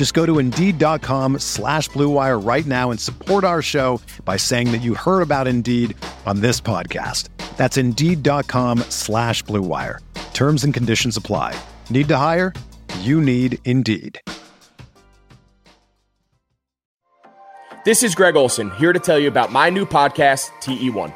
Just go to Indeed.com slash BlueWire right now and support our show by saying that you heard about Indeed on this podcast. That's Indeed.com slash BlueWire. Terms and conditions apply. Need to hire? You need Indeed. This is Greg Olson, here to tell you about my new podcast, TE1.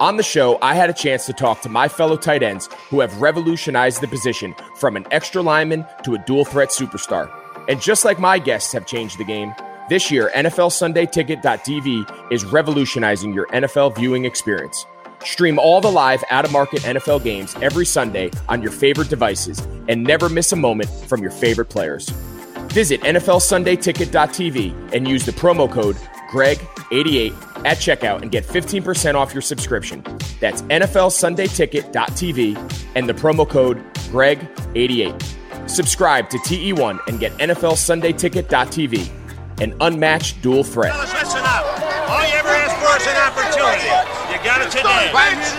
On the show, I had a chance to talk to my fellow tight ends who have revolutionized the position from an extra lineman to a dual threat superstar. And just like my guests have changed the game, this year, NFL Sunday Ticket.tv is revolutionizing your NFL viewing experience. Stream all the live out of market NFL games every Sunday on your favorite devices and never miss a moment from your favorite players. Visit NFLSundayTicket.tv and use the promo code GREG88 at checkout and get 15% off your subscription. That's NFLSundayTicket.tv and the promo code GREG88. Subscribe to TE1 and get NFLSundayTicket.tv, an unmatched dual threat. Fellas, listen up. All you ever asked for is an opportunity. You got it today.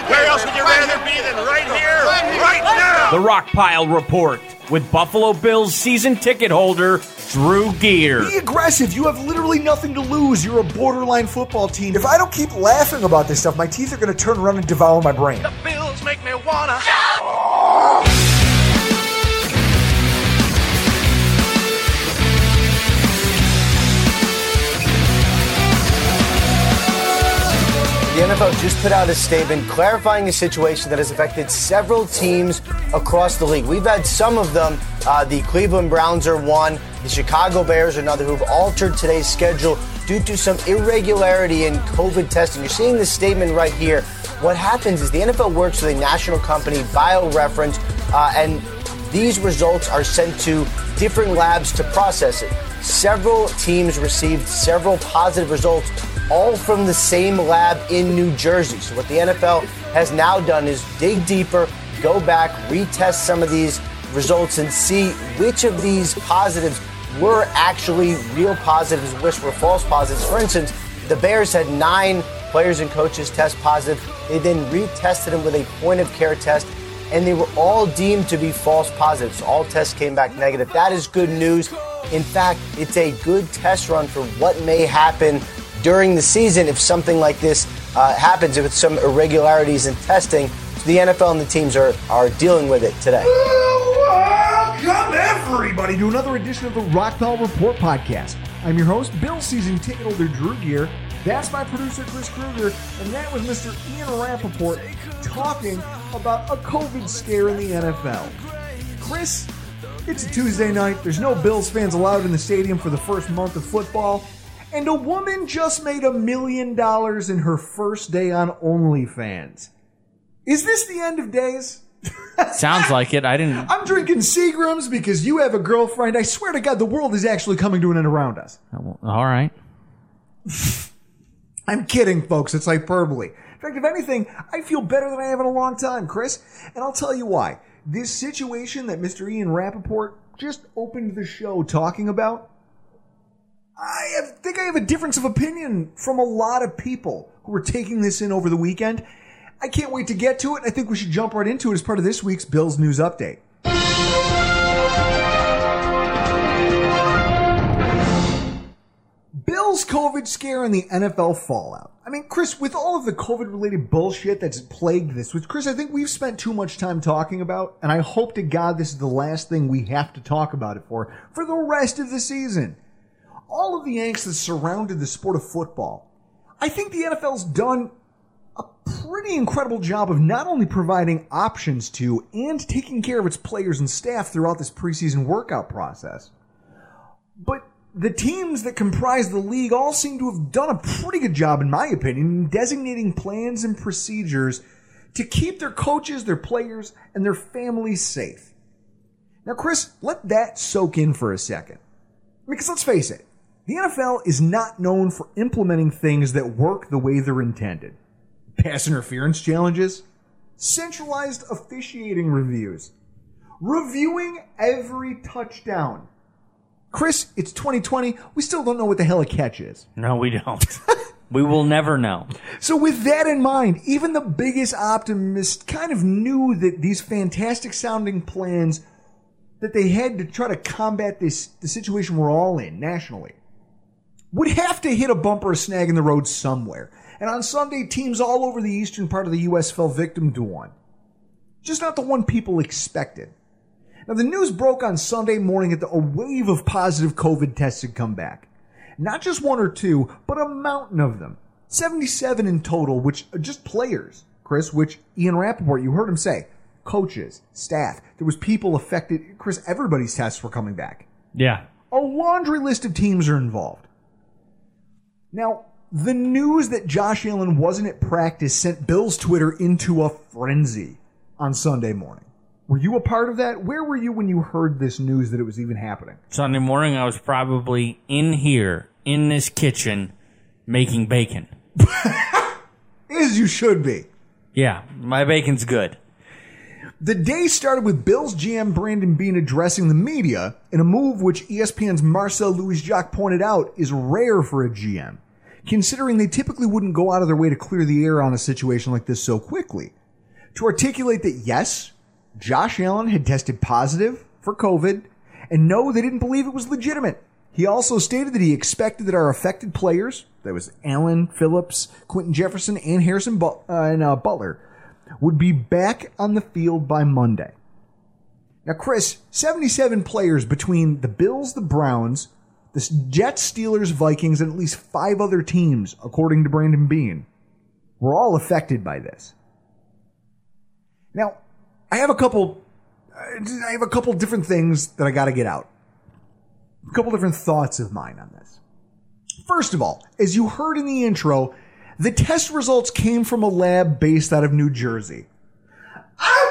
Where else would you rather be than right here, right now? The Rockpile Report with Buffalo Bills season ticket holder Drew Gear. Be aggressive. You have literally nothing to lose. You're a borderline football team. If I don't keep laughing about this stuff, my teeth are going to turn around and devour my brain. The Bills make me wanna. The NFL just put out a statement clarifying a situation that has affected several teams across the league. We've had some of them. Uh, the Cleveland Browns are one. The Chicago Bears are another who've altered today's schedule due to some irregularity in COVID testing. You're seeing this statement right here. What happens is the NFL works with a national company, BioReference, uh, and these results are sent to different labs to process it. Several teams received several positive results, all from the same lab in New Jersey. So, what the NFL has now done is dig deeper, go back, retest some of these results, and see which of these positives were actually real positives, which were false positives. For instance, the Bears had nine players and coaches test positive. They then retested them with a point of care test and they were all deemed to be false positives. All tests came back negative. That is good news. In fact, it's a good test run for what may happen during the season if something like this uh, happens, with some irregularities in testing. So the NFL and the teams are, are dealing with it today. Welcome, everybody, to another edition of the Rockpile Report podcast. I'm your host, Bill Season Ticket Holder Drew Gear. That's my producer, Chris Kruger, and that was Mr. Ian Rapoport talking about a COVID scare in the NFL. Chris, it's a Tuesday night. There's no Bills fans allowed in the stadium for the first month of football. And a woman just made a million dollars in her first day on OnlyFans. Is this the end of days? Sounds like it. I didn't. I'm drinking Seagrams because you have a girlfriend. I swear to God, the world is actually coming to an end around us. All right. I'm kidding, folks. It's hyperbole. In fact, if anything, I feel better than I have in a long time, Chris. And I'll tell you why. This situation that Mr. Ian Rapoport just opened the show talking about, I have, think I have a difference of opinion from a lot of people who were taking this in over the weekend. I can't wait to get to it. I think we should jump right into it as part of this week's Bills News Update. Bills COVID scare and the NFL fallout. I mean, Chris, with all of the COVID related bullshit that's plagued this, which Chris, I think we've spent too much time talking about, and I hope to God this is the last thing we have to talk about it for, for the rest of the season. All of the angst that surrounded the sport of football. I think the NFL's done a pretty incredible job of not only providing options to and taking care of its players and staff throughout this preseason workout process. But the teams that comprise the league all seem to have done a pretty good job, in my opinion, in designating plans and procedures to keep their coaches, their players, and their families safe. Now, Chris, let that soak in for a second. Because let's face it, the NFL is not known for implementing things that work the way they're intended. Pass interference challenges, centralized officiating reviews, reviewing every touchdown. Chris, it's 2020. We still don't know what the hell a catch is. No, we don't. we will never know. So, with that in mind, even the biggest optimist kind of knew that these fantastic sounding plans that they had to try to combat this the situation we're all in nationally would have to hit a bumper or snag in the road somewhere. And on Sunday, teams all over the eastern part of the U.S. fell victim to one. Just not the one people expected. Now, the news broke on Sunday morning that a wave of positive COVID tests had come back. Not just one or two, but a mountain of them. 77 in total, which are just players, Chris, which Ian Rapoport, you heard him say, coaches, staff. There was people affected. Chris, everybody's tests were coming back. Yeah. A laundry list of teams are involved. Now, the news that Josh Allen wasn't at practice sent Bill's Twitter into a frenzy on Sunday morning. Were you a part of that? Where were you when you heard this news that it was even happening? Sunday morning, I was probably in here, in this kitchen, making bacon. As you should be. Yeah, my bacon's good. The day started with Bills GM Brandon Beane addressing the media in a move which ESPN's Marcel Louis Jacques pointed out is rare for a GM, considering they typically wouldn't go out of their way to clear the air on a situation like this so quickly. To articulate that yes, Josh Allen had tested positive for COVID, and no, they didn't believe it was legitimate. He also stated that he expected that our affected players, that was Allen, Phillips, Quinton Jefferson, and Harrison but- uh, and uh, Butler, would be back on the field by Monday. Now, Chris, 77 players between the Bills, the Browns, the Jets, Steelers, Vikings, and at least five other teams, according to Brandon Beane, were all affected by this. Now, I have a couple, I have a couple different things that I got to get out. A couple different thoughts of mine on this. First of all, as you heard in the intro, the test results came from a lab based out of New Jersey.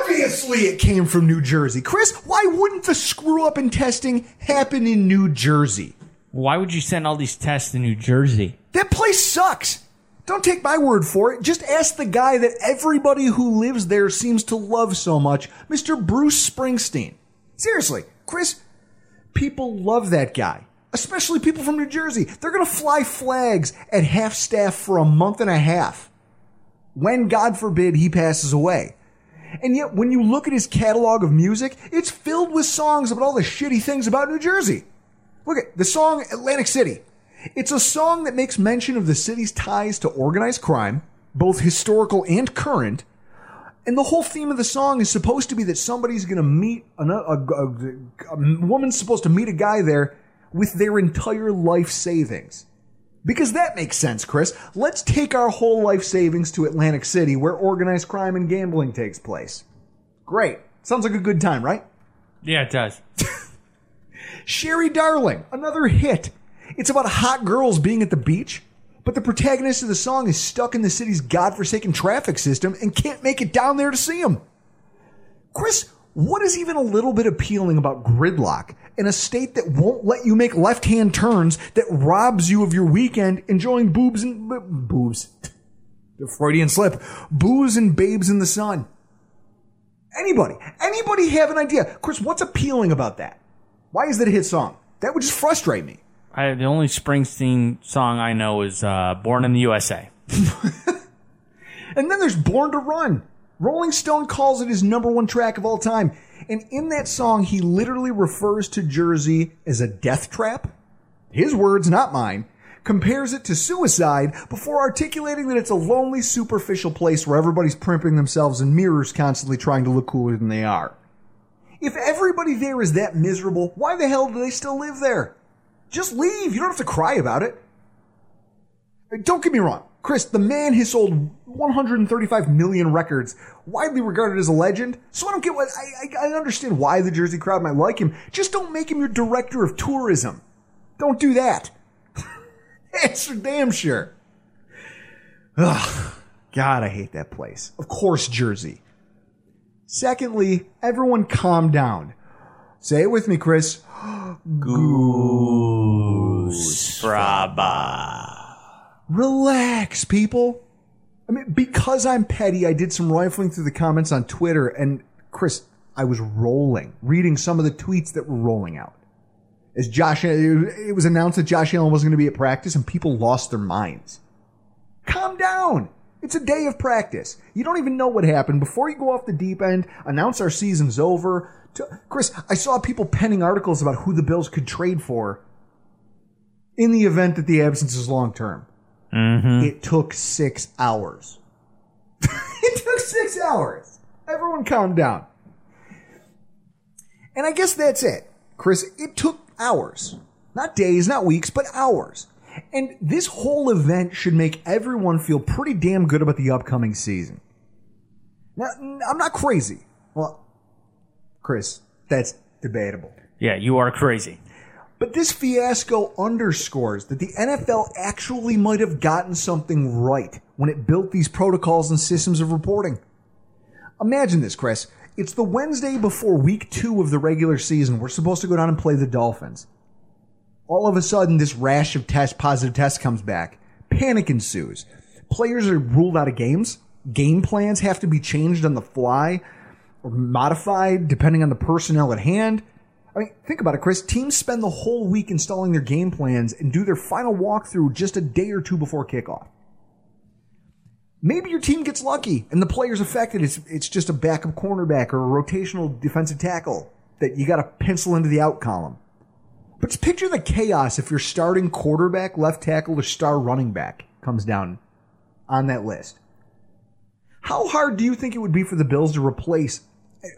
Obviously, it came from New Jersey. Chris, why wouldn't the screw up in testing happen in New Jersey? Why would you send all these tests to New Jersey? That place sucks. Don't take my word for it. Just ask the guy that everybody who lives there seems to love so much, Mr. Bruce Springsteen. Seriously, Chris, people love that guy, especially people from New Jersey. They're going to fly flags at half staff for a month and a half when, God forbid, he passes away. And yet, when you look at his catalog of music, it's filled with songs about all the shitty things about New Jersey. Look at the song Atlantic City. It's a song that makes mention of the city's ties to organized crime, both historical and current. And the whole theme of the song is supposed to be that somebody's going to meet a, a, a, a woman's supposed to meet a guy there with their entire life savings. Because that makes sense, Chris. Let's take our whole life savings to Atlantic City where organized crime and gambling takes place. Great. Sounds like a good time, right? Yeah, it does. Sherry Darling, another hit. It's about hot girls being at the beach, but the protagonist of the song is stuck in the city's godforsaken traffic system and can't make it down there to see them. Chris, what is even a little bit appealing about gridlock in a state that won't let you make left hand turns that robs you of your weekend enjoying boobs and b- boobs? The Freudian slip. Booze and babes in the sun. Anybody, anybody have an idea? Chris, what's appealing about that? Why is that a hit song? That would just frustrate me. I, the only Springsteen song I know is uh, "Born in the USA." And then there's Born to Run. Rolling Stone calls it his number one track of all time. And in that song, he literally refers to Jersey as a death trap. His words, not mine. Compares it to suicide before articulating that it's a lonely, superficial place where everybody's primping themselves in mirrors, constantly trying to look cooler than they are. If everybody there is that miserable, why the hell do they still live there? Just leave. You don't have to cry about it. Don't get me wrong. Chris, the man has sold 135 million records, widely regarded as a legend. So I don't get what I, I, I understand why the Jersey crowd might like him. Just don't make him your director of tourism. Don't do that. That's for damn sure. Ugh, God, I hate that place. Of course, Jersey. Secondly, everyone calm down. Say it with me, Chris. Goose Braba. Relax, people. I mean, because I'm petty, I did some rifling through the comments on Twitter, and Chris, I was rolling, reading some of the tweets that were rolling out. As Josh, it was announced that Josh Allen wasn't going to be at practice, and people lost their minds. Calm down. It's a day of practice. You don't even know what happened. Before you go off the deep end, announce our season's over. Chris, I saw people penning articles about who the Bills could trade for in the event that the absence is long term. Mm-hmm. It took six hours. it took six hours. Everyone calm down. And I guess that's it. Chris, it took hours. Not days, not weeks, but hours. And this whole event should make everyone feel pretty damn good about the upcoming season. Now, I'm not crazy. Well, Chris, that's debatable. Yeah, you are crazy. But this fiasco underscores that the NFL actually might have gotten something right when it built these protocols and systems of reporting. Imagine this, Chris. It's the Wednesday before week two of the regular season. We're supposed to go down and play the Dolphins. All of a sudden, this rash of test, positive tests comes back. Panic ensues. Players are ruled out of games. Game plans have to be changed on the fly or modified depending on the personnel at hand. I mean, think about it, Chris. Teams spend the whole week installing their game plans and do their final walkthrough just a day or two before kickoff. Maybe your team gets lucky and the players affected, it's, it's just a backup cornerback or a rotational defensive tackle that you got to pencil into the out column. But just picture the chaos if your starting quarterback, left tackle, or star running back comes down on that list. How hard do you think it would be for the Bills to replace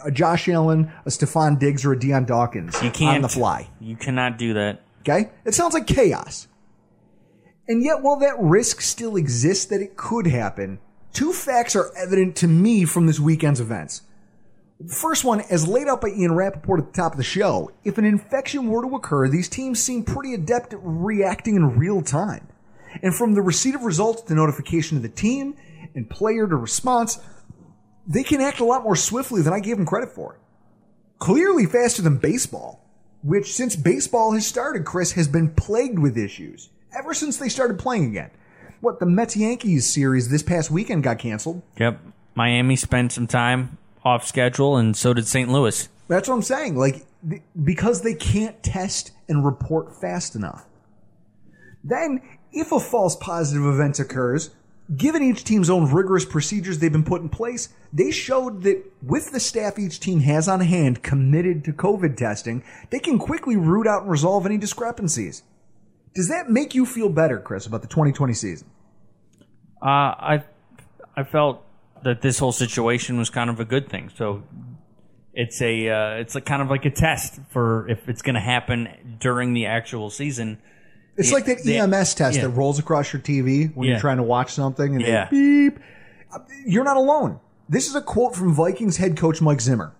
a Josh Allen, a Stefon Diggs, or a Dion Dawkins You can't on the fly? You cannot do that. Okay? It sounds like chaos. And yet, while that risk still exists that it could happen, two facts are evident to me from this weekend's events. The first one, as laid out by Ian Rapoport at the top of the show, if an infection were to occur, these teams seem pretty adept at reacting in real time. And from the receipt of results to notification of the team and player to response, they can act a lot more swiftly than I gave them credit for. Clearly faster than baseball, which since baseball has started, Chris, has been plagued with issues ever since they started playing again. What, the Mets Yankees series this past weekend got canceled? Yep. Miami spent some time off schedule, and so did St. Louis. That's what I'm saying. Like, th- because they can't test and report fast enough. Then, if a false positive event occurs, given each team's own rigorous procedures they've been put in place, they showed that with the staff each team has on hand committed to COVID testing, they can quickly root out and resolve any discrepancies. Does that make you feel better, Chris, about the 2020 season? Uh, I I felt that this whole situation was kind of a good thing. So it's a uh, it's a kind of like a test for if it's going to happen during the actual season. It's like that EMS test yeah. that rolls across your TV when Yeah. you're trying to watch something and Yeah. they beep. You're not alone. This is a quote from Vikings head coach Mike Zimmer.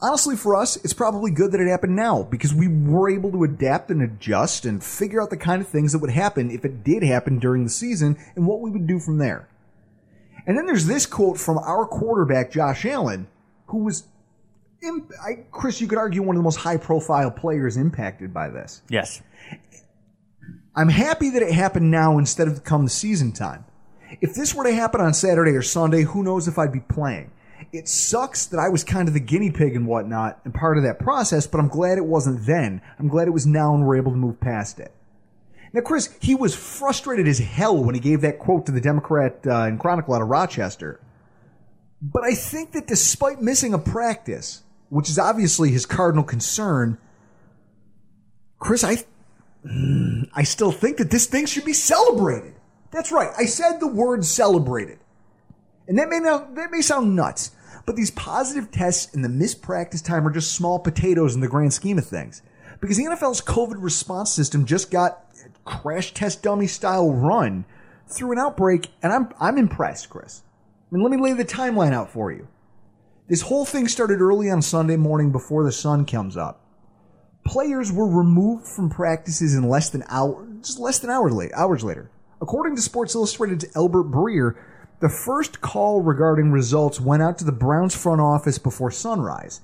Honestly, for us, it's probably good that it happened now because we were able to adapt and adjust and figure out the kind of things that would happen if it did happen during the season and what we would do from there. And then there's this quote from our quarterback, Josh Allen, who was, imp- I, Chris, you could argue one of the most high profile players impacted by this. Yes. I'm happy that it happened now instead of come the season time. If this were to happen on Saturday or Sunday, who knows if I'd be playing. It sucks that I was kind of the guinea pig and whatnot and part of that process, but I'm glad it wasn't then. I'm glad it was now and we're able to move past it. Now, Chris, he was frustrated as hell when he gave that quote to the Democrat uh, and Chronicle out of Rochester. But I think that despite missing a practice, which is obviously his cardinal concern, Chris, I I still think that this thing should be celebrated. That's right. I said the word celebrated. And that may not, that may sound nuts, but these positive tests and the missed practice time are just small potatoes in the grand scheme of things. Because the NFL's COVID response system just got crash test dummy style run through an outbreak, and I'm I'm impressed, Chris. I mean, let me lay the timeline out for you. This whole thing started early on Sunday morning before the sun comes up. Players were removed from practices in less than hour, just less than hours late, hours later. According to Sports Illustrated's Albert Breer, the first call regarding results went out to the Browns front office before sunrise,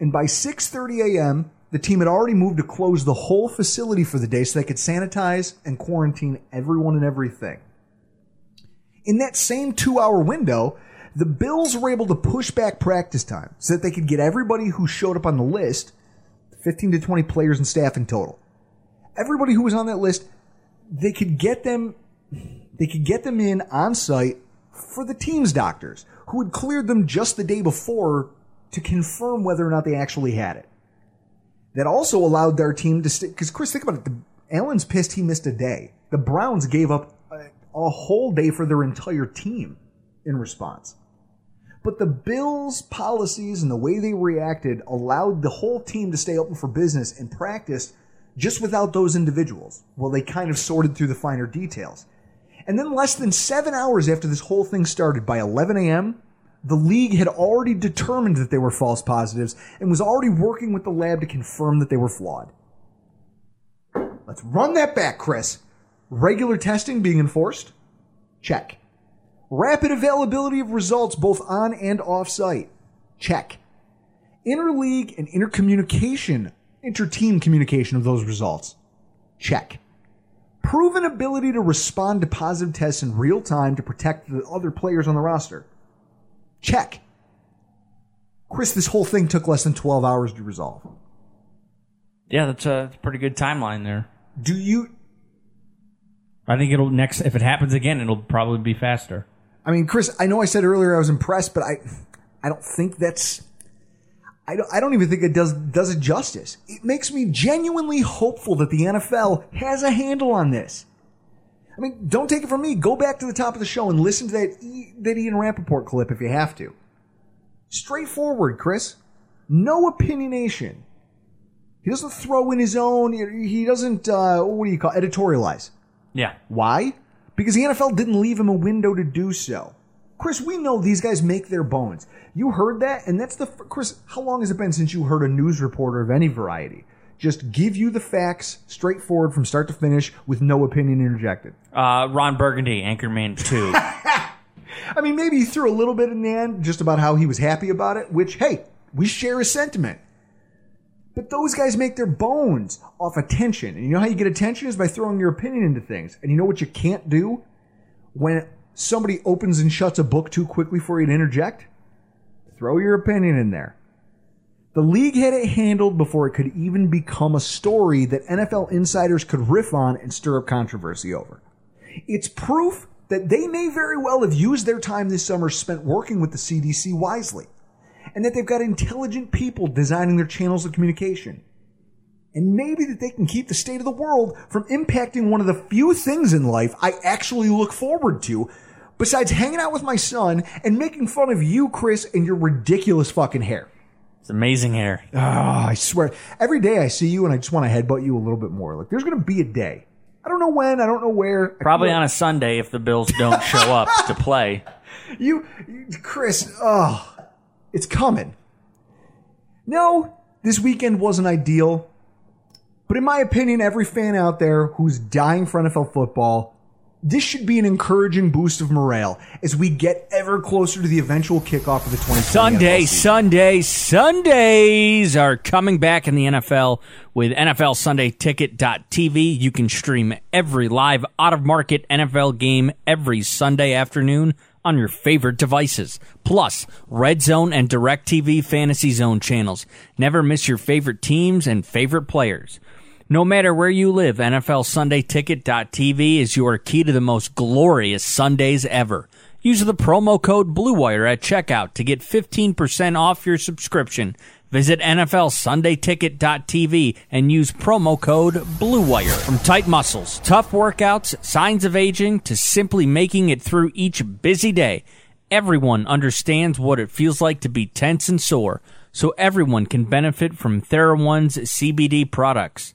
and by 6:30 a.m., the team had already moved to close the whole facility for the day so they could sanitize and quarantine everyone and everything. In that same 2-hour window, the Bills were able to push back practice time so that they could get everybody who showed up on the list, 15 to 20 players and staff in total. Everybody who was on that list, they could get them they could get them in on site for the team's doctors who had cleared them just the day before to confirm whether or not they actually had it. That also allowed their team to because Chris, think about it. The, Allen's pissed he missed a day. The Browns gave up a, a whole day for their entire team in response. But the Bills' policies and the way they reacted allowed the whole team to stay open for business and practice just without those individuals. Well, they kind of sorted through the finer details. And then less than seven hours after this whole thing started, by 11 a.m., the league had already determined that they were false positives and was already working with the lab to confirm that they were flawed. Let's run that back, Chris. Regular testing being enforced? Check. Rapid availability of results both on and off site? Check. Interleague and intercommunication, inter-team communication of those results? Check proven ability to respond to positive tests in real time to protect the other players on the roster. Check. Chris, this whole thing took less than 12 hours to resolve. Yeah, that's a pretty good timeline there. Do you? I think it'll next if it happens again, it'll probably be faster. I mean, Chris, I know I said earlier I was impressed, but I, I don't think that's I don't, I don't even think it does does it justice. It makes me genuinely hopeful that the NFL has a handle on this. I mean, don't take it from me. Go back to the top of the show and listen to that e, that Ian Rapoport clip if you have to. Straightforward, Chris. No opinionation. He doesn't throw in his own. He doesn't. Uh, what do you call it? editorialize? Yeah. Why? Because the NFL didn't leave him a window to do so. Chris, we know these guys make their bones. You heard that, and that's the Chris. How long has it been since you heard a news reporter of any variety just give you the facts straightforward from start to finish with no opinion interjected? Uh, Ron Burgundy, Anchorman Two. I mean, maybe he threw a little bit in the end just about how he was happy about it, which hey, we share a sentiment. But those guys make their bones off attention. And you know how you get attention is by throwing your opinion into things. And you know what you can't do? When somebody opens and shuts a book too quickly for you to interject, throw your opinion in there. The league had it handled before it could even become a story that NFL insiders could riff on and stir up controversy over. It's proof that they may very well have used their time this summer spent working with the CDC wisely, and that they've got intelligent people designing their channels of communication. And maybe that they can keep the state of the world from impacting one of the few things in life I actually look forward to, besides hanging out with my son and making fun of you, Chris, and your ridiculous fucking hair. It's amazing hair. Oh, I swear. Every day I see you and I just want to headbutt you a little bit more. Like, there's going to be a day. I don't know when. I don't know where. Probably on a Sunday if the Bills don't show up to play. You, you, Chris, oh, it's coming. No, this weekend wasn't ideal. But in my opinion, every fan out there who's dying for NFL football this should be an encouraging boost of morale as we get ever closer to the eventual kickoff of the 2020 Sunday, Sunday, Sundays are coming back in the NFL with NFL Sunday Ticket.tv. You can stream every live out of market NFL game every Sunday afternoon on your favorite devices. Plus, Red Zone and DirecTV Fantasy Zone channels. Never miss your favorite teams and favorite players. No matter where you live, NFL Sunday Ticket.tv is your key to the most glorious Sundays ever. Use the promo code BLUEWIRE at checkout to get 15% off your subscription. Visit NFL Sunday and use promo code BLUEWIRE. From tight muscles, tough workouts, signs of aging, to simply making it through each busy day, everyone understands what it feels like to be tense and sore, so everyone can benefit from TheraOne's CBD products.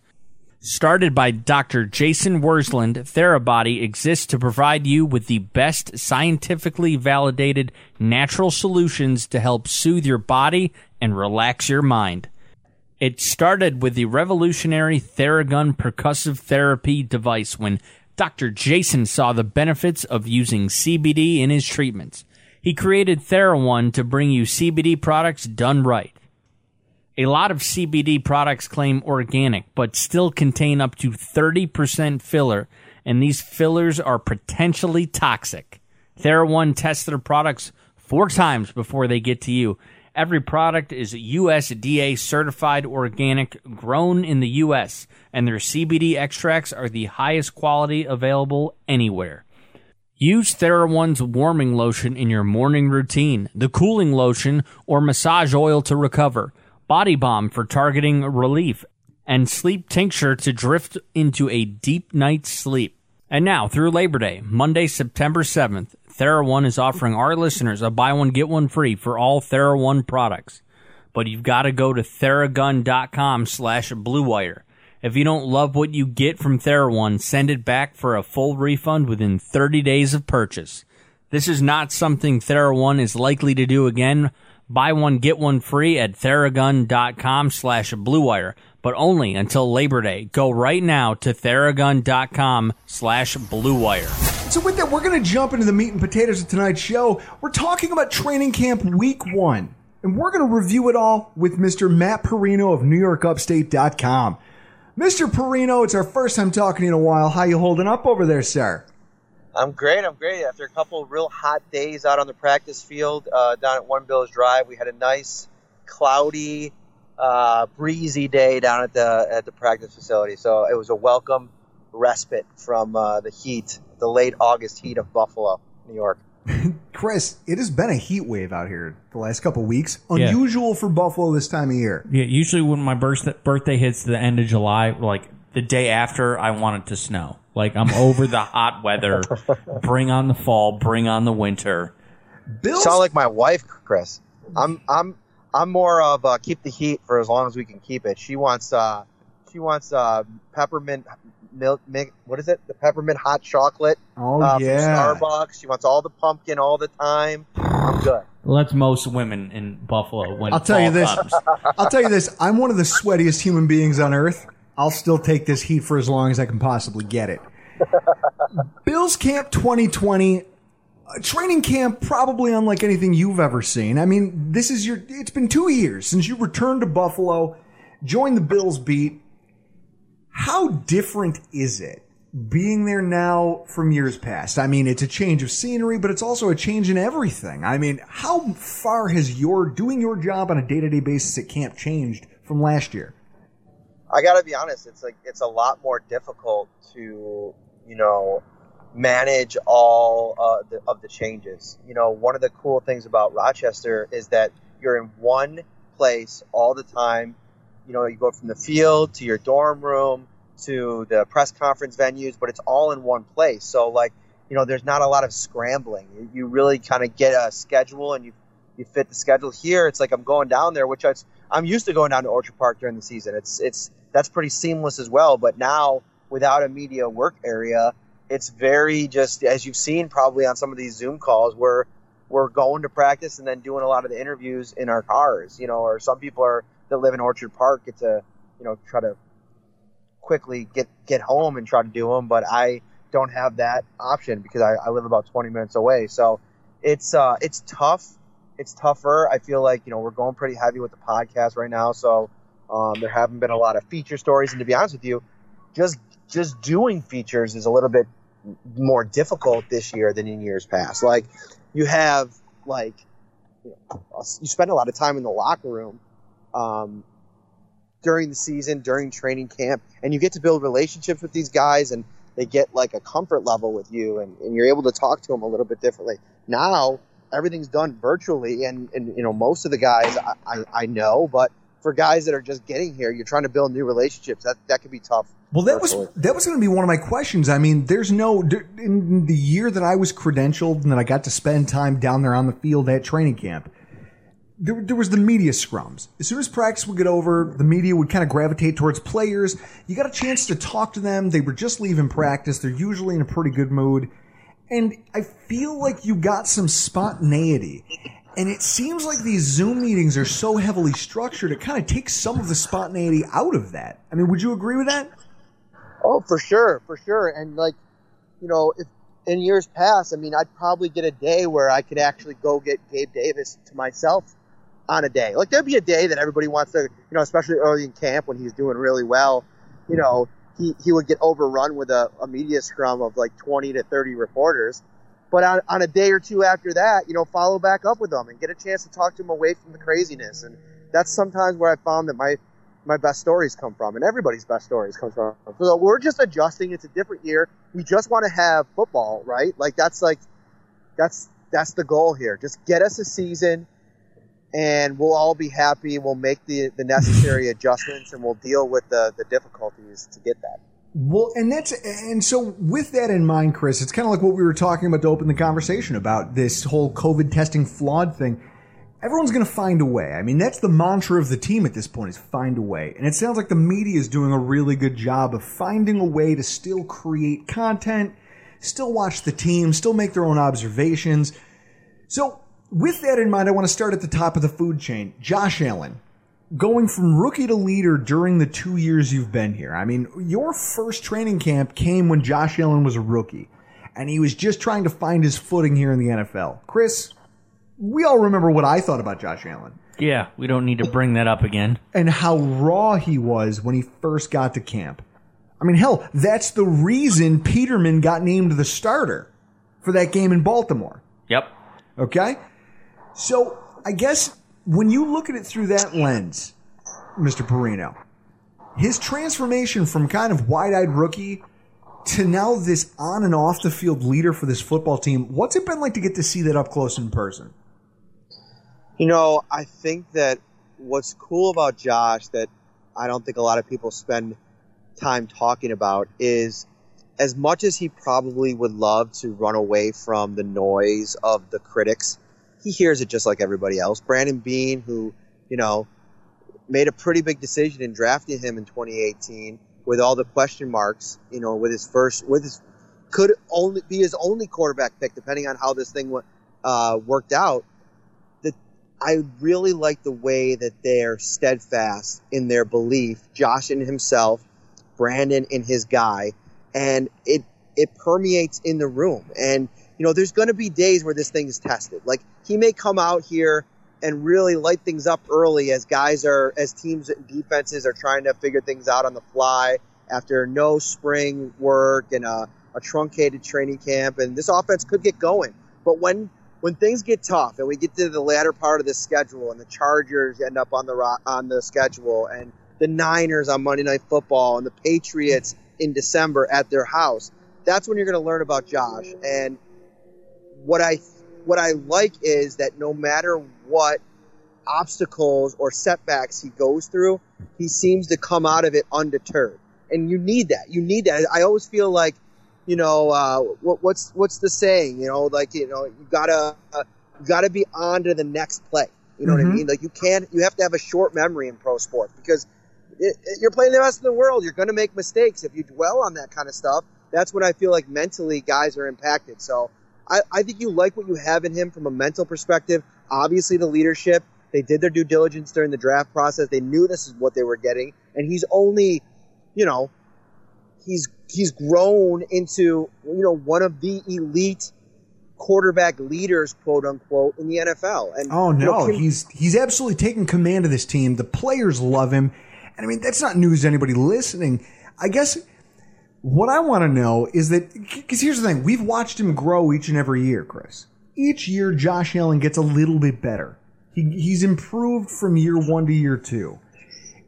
Started by Dr. Jason Wersland, Therabody exists to provide you with the best scientifically validated natural solutions to help soothe your body and relax your mind. It started with the revolutionary Theragun percussive therapy device when Dr. Jason saw the benefits of using CBD in his treatments. He created TheraOne to bring you CBD products done right. A lot of CBD products claim organic, but still contain up to 30% filler, and these fillers are potentially toxic. TheraOne tests their products four times before they get to you. Every product is USDA certified organic, grown in the US, and their CBD extracts are the highest quality available anywhere. Use TheraOne's warming lotion in your morning routine, the cooling lotion or massage oil to recover body balm for targeting relief, and sleep tincture to drift into a deep night's sleep. And now, through Labor Day, Monday, September 7th, TheraOne is offering our listeners a buy one, get one free for all TheraOne products. But you've got to go to theragun.com slash bluewire. If you don't love what you get from TheraOne, send it back for a full refund within 30 days of purchase. This is not something TheraOne is likely to do again, Buy one, get one free at theragun.com slash bluewire, but only until Labor Day. Go right now to theragun.com slash bluewire. So with that, we're going to jump into the meat and potatoes of tonight's show. We're talking about training camp week one, and we're going to review it all with Mr. Matt Parrino of NewYorkUpstate.com. Mr. Parrino, it's our first time talking in a while. How you holding up over there, sir? I'm great. I'm great. After a couple real hot days out on the practice field uh, down at One Bills Drive, we had a nice, cloudy, uh, breezy day down at the at the practice facility. So it was a welcome respite from uh, the heat, the late August heat of Buffalo, New York. Chris, it has been a heat wave out here the last couple weeks. Unusual yeah. for Buffalo this time of year. Yeah, usually when my birthday hits the end of July, like the day after, I want it to snow. Like I'm over the hot weather. Bring on the fall. Bring on the winter. Bill sound like my wife, Chris. I'm I'm I'm more of uh, keep the heat for as long as we can keep it. She wants uh she wants uh peppermint milk, milk what is it? The peppermint hot chocolate. Oh uh, yeah. Starbucks. She wants all the pumpkin all the time. I'm good. Well, that's most women in Buffalo. When I'll tell you this. Comes. I'll tell you this. I'm one of the sweatiest human beings on earth. I'll still take this heat for as long as I can possibly get it. Bills Camp 2020 training camp probably unlike anything you've ever seen. I mean, this is your it's been 2 years since you returned to Buffalo, joined the Bills beat. How different is it being there now from years past? I mean, it's a change of scenery, but it's also a change in everything. I mean, how far has your doing your job on a day-to-day basis at camp changed from last year? I got to be honest. It's like it's a lot more difficult to you know manage all uh, the, of the changes. You know, one of the cool things about Rochester is that you're in one place all the time. You know, you go from the field to your dorm room to the press conference venues, but it's all in one place. So, like, you know, there's not a lot of scrambling. You, really kind of get a schedule and you you fit the schedule here. It's like I'm going down there, which I, I'm used to going down to Orchard Park during the season. It's it's that's pretty seamless as well. But now without a media work area, it's very just as you've seen probably on some of these Zoom calls where we're going to practice and then doing a lot of the interviews in our cars, you know, or some people are that live in Orchard Park get to, you know, try to quickly get get home and try to do them, but I don't have that option because I, I live about 20 minutes away. So it's uh it's tough. It's tougher. I feel like, you know, we're going pretty heavy with the podcast right now, so um, there haven't been a lot of feature stories, and to be honest with you, just just doing features is a little bit more difficult this year than in years past. Like you have like you, know, you spend a lot of time in the locker room um, during the season, during training camp, and you get to build relationships with these guys, and they get like a comfort level with you, and, and you're able to talk to them a little bit differently. Now everything's done virtually, and, and you know most of the guys I, I, I know, but for guys that are just getting here, you're trying to build new relationships. That that could be tough. Well, that was that was going to be one of my questions. I mean, there's no in the year that I was credentialed and that I got to spend time down there on the field at training camp. there, there was the media scrums. As soon as practice would get over, the media would kind of gravitate towards players. You got a chance to talk to them. They were just leaving practice. They're usually in a pretty good mood. And I feel like you got some spontaneity. And it seems like these Zoom meetings are so heavily structured, it kind of takes some of the spontaneity out of that. I mean, would you agree with that? Oh, for sure, for sure. And like, you know, if in years past, I mean, I'd probably get a day where I could actually go get Gabe Davis to myself on a day. Like there'd be a day that everybody wants to, you know, especially early in camp when he's doing really well, you know, he, he would get overrun with a, a media scrum of like 20 to 30 reporters. But on, on a day or two after that, you know, follow back up with them and get a chance to talk to them away from the craziness. And that's sometimes where I found that my, my best stories come from and everybody's best stories come from. So we're just adjusting. It's a different year. We just want to have football, right? Like that's like, that's, that's the goal here. Just get us a season and we'll all be happy. We'll make the, the necessary adjustments and we'll deal with the, the difficulties to get that. Well, and that's and so with that in mind, Chris, it's kind of like what we were talking about to open the conversation about this whole COVID testing flawed thing. Everyone's going to find a way. I mean, that's the mantra of the team at this point is find a way. And it sounds like the media is doing a really good job of finding a way to still create content, still watch the team, still make their own observations. So with that in mind, I want to start at the top of the food chain. Josh Allen, going from rookie to leader during the two years you've been here. I mean, your first training camp came when Josh Allen was a rookie, and he was just trying to find his footing here in the NFL. Chris, we all remember what I thought about Josh Allen. Yeah, we don't need to bring that up again. And how raw he was when he first got to camp. I mean, hell, that's the reason Peterman got named the starter for that game in Baltimore. Yep. Okay? So I guess when you look at it through that lens, Mr. Parrino, his transformation from kind of wide eyed rookie to now this on and off the field leader for this football team, what's it been like to get to see that up close in person? You know, I think that what's cool about Josh that I don't think a lot of people spend time talking about is as much as he probably would love to run away from the noise of the critics he hears it just like everybody else. Brandon Beane, who, you know, made a pretty big decision in drafting him in 2018 with all the question marks, you know, with his first, with his, could only be his only quarterback pick, depending on how this thing uh, worked out. That I really like the way that they're steadfast in their belief, Josh in himself, Brandon in his guy, and it it permeates in the room. And you know, there's going to be days where this thing is tested. Like he may come out here and really light things up early as guys are, as teams and defenses are trying to figure things out on the fly after no spring work and a, a truncated training camp. And this offense could get going. But when, when things get tough and we get to the latter part of the schedule and the Chargers end up on the on the schedule and the Niners on Monday Night Football and the Patriots in December at their house, that's when you're going to learn about Josh. And what I what I like is that no matter what obstacles or setbacks he goes through, he seems to come out of it undeterred. And you need that. You need that. I always feel like, you know, uh, what, what's what's the saying? You know, like you know, you gotta uh, you gotta be on to the next play. You know mm-hmm. what I mm-hmm. mean? Like you can't. You have to have a short memory in pro sports because it, it, you're playing the best in the world. You're going to make mistakes if you dwell on that kind of stuff. That's when I feel like mentally guys are impacted. So I, I think you like what you have in him from a mental perspective. Obviously, the leadership. They did their due diligence during the draft process. They knew this is what they were getting, and he's only, you know, he's he's grown into you know one of the elite quarterback leaders, quote unquote, in the NFL. And oh no, you know, he's he's absolutely taking command of this team. The players love him, and I mean that's not news to anybody listening. I guess what I want to know is that, because here's the thing, we've watched him grow each and every year, Chris. Each year, Josh Allen gets a little bit better. He, he's improved from year one to year two.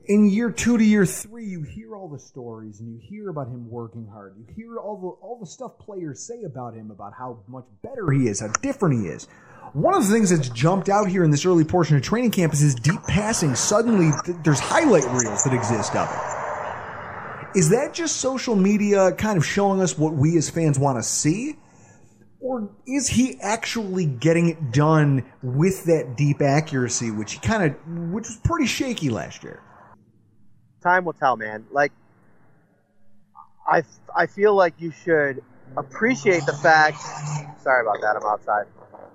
In year two to year three, you hear all the stories and you hear about him working hard. You hear all the all the stuff players say about him, about how much better he is, how different he is. One of the things that's jumped out here in this early portion of training camp is his deep passing. Suddenly, th- there's highlight reels that exist of it. Is that just social media kind of showing us what we as fans want to see? or is he actually getting it done with that deep accuracy, which he kind of, which was pretty shaky last year? Time will tell, man. Like, I, I feel like you should appreciate the fact. Sorry about that. I'm outside.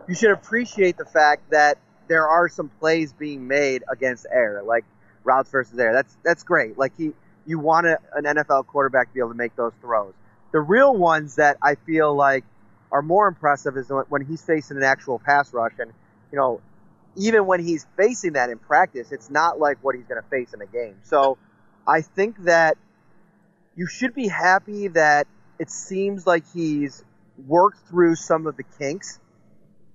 You should appreciate the fact that there are some plays being made against air, like routes versus air. That's that's great. Like he, you want a, an NFL quarterback to be able to make those throws. The real ones that I feel like are more impressive is when he's facing an actual pass rush, and you know, even when he's facing that in practice, it's not like what he's going to face in a game. So I think that you should be happy that it seems like he's worked through some of the kinks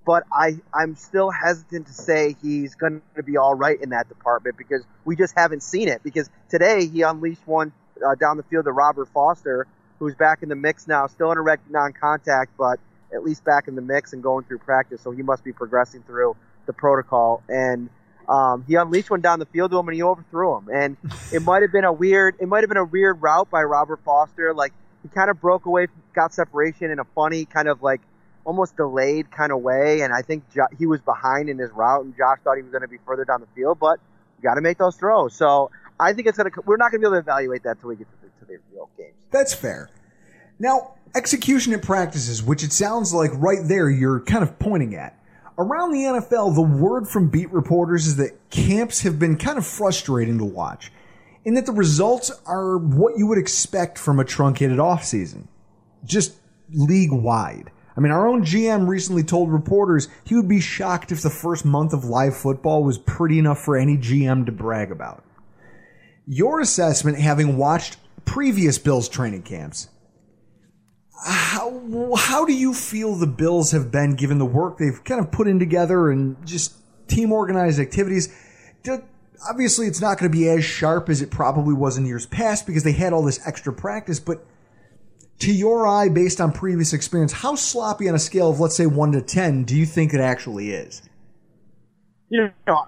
but I, I'm still hesitant to say he's going to be all right in that department because we just haven't seen it. Because today he unleashed one uh, down the field to Robert Foster, who's back in the mix now, still in a rec non-contact, but at least back in the mix and going through practice. So he must be progressing through the protocol. And um, he unleashed one down the field to him and he overthrew him. And it might have been a weird, it might have been a weird route by Robert Foster. Like he kind of broke away, got separation in a funny kind of like almost delayed kind of way, and I think jo- he was behind in his route, and Josh thought he was going to be further down the field, but you got to make those throws. So I think it's going to. We're not going to be able to evaluate that until we get to the, to the real games. That's fair. Now, execution in practices, which it sounds like right there you're kind of pointing at. Around the NFL, the word from beat reporters is that camps have been kind of frustrating to watch, in that the results are what you would expect from a truncated offseason, just league wide. I mean, our own GM recently told reporters he would be shocked if the first month of live football was pretty enough for any GM to brag about. Your assessment, having watched previous Bills training camps, how, how do you feel the Bills have been given the work they've kind of put in together and just team organized activities? Obviously, it's not going to be as sharp as it probably was in years past because they had all this extra practice, but to your eye, based on previous experience, how sloppy on a scale of, let's say, 1 to 10, do you think it actually is? You know,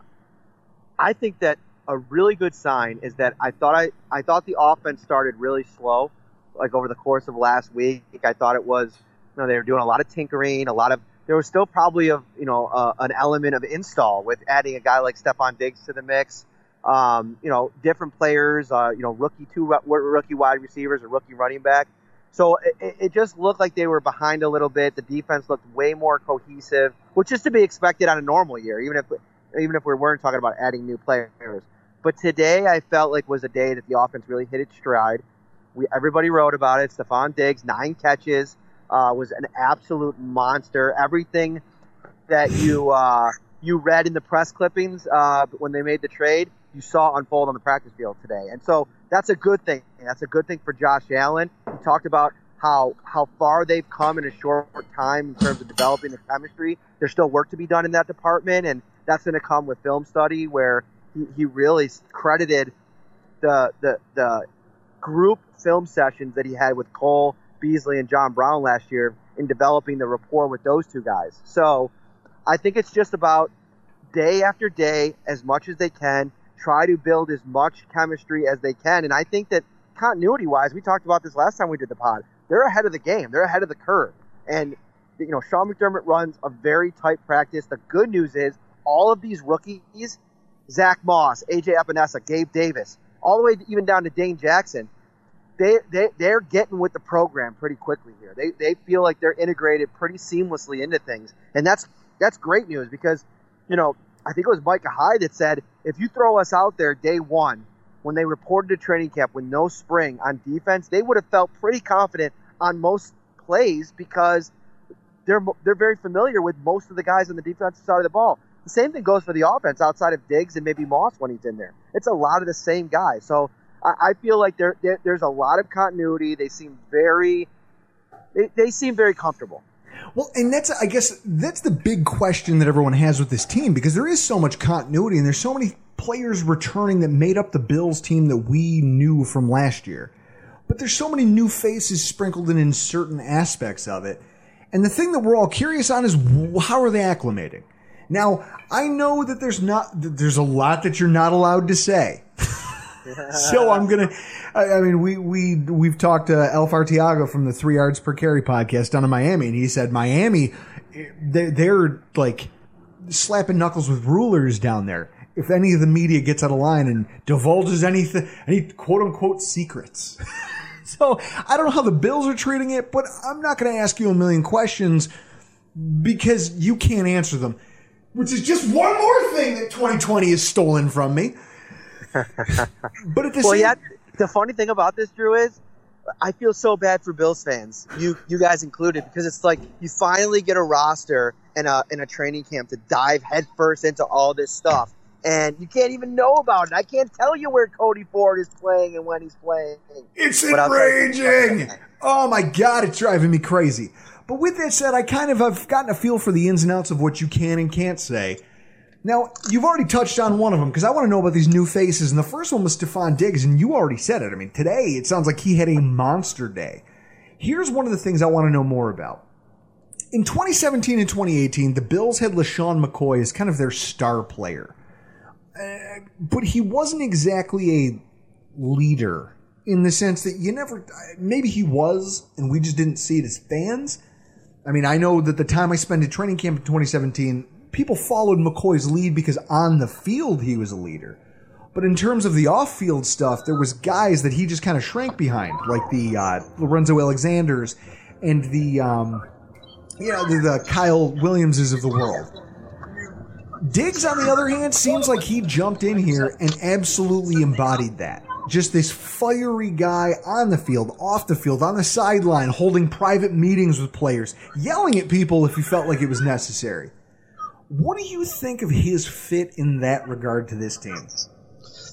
I think that a really good sign is that I thought I, I thought the offense started really slow, like over the course of last week. I thought it was, you know, they were doing a lot of tinkering, a lot of, there was still probably a, you know, uh, an element of install with adding a guy like Stefon Diggs to the mix. Um, you know, different players, uh, you know, rookie two rookie wide receivers, or rookie running back. So it, it, just looked like they were behind a little bit. The defense looked way more cohesive, which is to be expected on a normal year, even if even if we weren't talking about adding new players. But today I felt like was a day that the offense really hit its stride. We everybody wrote about it. Stefon Diggs, nine catches, uh, was an absolute monster. Everything that you uh, you read in the press clippings uh, when they made the trade, you saw unfold on the practice field today. And so that's a good thing. That's a good thing for Josh Allen. He talked about how how far they've come in a short time in terms of developing the chemistry. There's still work to be done in that department, and that's going to come with film study, where he, he really credited the the the group film sessions that he had with Cole Beasley and John Brown last year in developing the rapport with those two guys. So I think it's just about day after day, as much as they can, try to build as much chemistry as they can. And I think that continuity wise, we talked about this last time we did the pod. They're ahead of the game. They're ahead of the curve. And you know, Sean McDermott runs a very tight practice. The good news is all of these rookies, Zach Moss, AJ Epenesa, Gabe Davis, all the way even down to Dane Jackson, they, they, they're getting with the program pretty quickly here. They, they feel like they're integrated pretty seamlessly into things. And that's, that's great news because, you know, I think it was Micah Hyde that said, if you throw us out there day one, when they reported to training camp with no spring on defense, they would have felt pretty confident on most plays because they're they're very familiar with most of the guys on the defensive side of the ball. The same thing goes for the offense outside of Diggs and maybe Moss when he's in there. It's a lot of the same guys. So I, I feel like there, there's a lot of continuity. They seem very they, they seem very comfortable. Well, and that's, I guess, that's the big question that everyone has with this team because there is so much continuity and there's so many players returning that made up the Bills team that we knew from last year. But there's so many new faces sprinkled in in certain aspects of it. And the thing that we're all curious on is how are they acclimating? Now, I know that there's not, that there's a lot that you're not allowed to say. so I'm gonna. I, I mean, we we we've talked uh, to Elf Artiago from the Three Yards Per Carry podcast down in Miami, and he said Miami, they're, they're like slapping knuckles with rulers down there. If any of the media gets out of line and divulges anything, any quote unquote secrets. so I don't know how the Bills are treating it, but I'm not going to ask you a million questions because you can't answer them. Which is just one more thing that 2020 has stolen from me. But at the well, same yeah. The funny thing about this, Drew, is I feel so bad for Bills fans, you you guys included, because it's like you finally get a roster and a in a training camp to dive headfirst into all this stuff, and you can't even know about it. I can't tell you where Cody Ford is playing and when he's playing. It's But I'll tell you- enraging. Oh my god, it's driving me crazy. But with that said, I kind of have gotten a feel for the ins and outs of what you can and can't say. Now, you've already touched on one of them because I want to know about these new faces. And the first one was Stefon Diggs, and you already said it. I mean, today it sounds like he had a monster day. Here's one of the things I want to know more about. In 2017 and 2018, the Bills had LeSean McCoy as kind of their star player. Uh, but he wasn't exactly a leader in the sense that you never, maybe he was, and we just didn't see it as fans. I mean, I know that the time I spent at training camp in 2017, people followed McCoy's lead because on the field he was a leader. But in terms of the off-field stuff, there was guys that he just kind of shrank behind, like the uh, Lorenzo Alexander's and the, um, you know, the, the Kyle Williamses of the world. Diggs, on the other hand, seems like he jumped in here and absolutely embodied that. Just this fiery guy on the field, off the field, on the sideline, holding private meetings with players, yelling at people if he felt like it was necessary. What do you think of his fit in that regard to this team?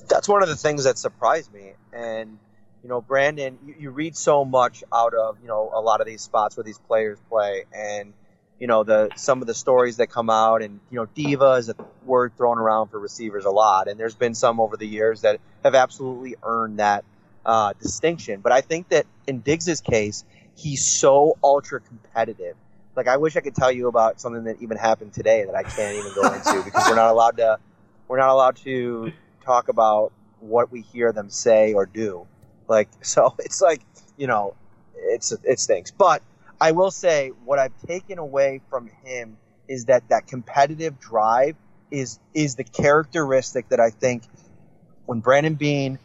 that's one of the things that surprised me. And you know, Brandon, you, you read so much out of you know a lot of these spots where these players play, and you know the some of the stories that come out, and you know, diva is a word thrown around for receivers a lot, and there's been some over the years that have absolutely earned that uh, distinction. But I think that in Diggs's case, he's so ultra competitive. Like I wish I could tell you about something that even happened today that I can't even go into because we're not allowed to. We're not allowed to talk about what we hear them say or do. Like so, it's like you know, it's it stinks. But I will say what I've taken away from him is that that competitive drive is is the characteristic that I think when Brandon Beane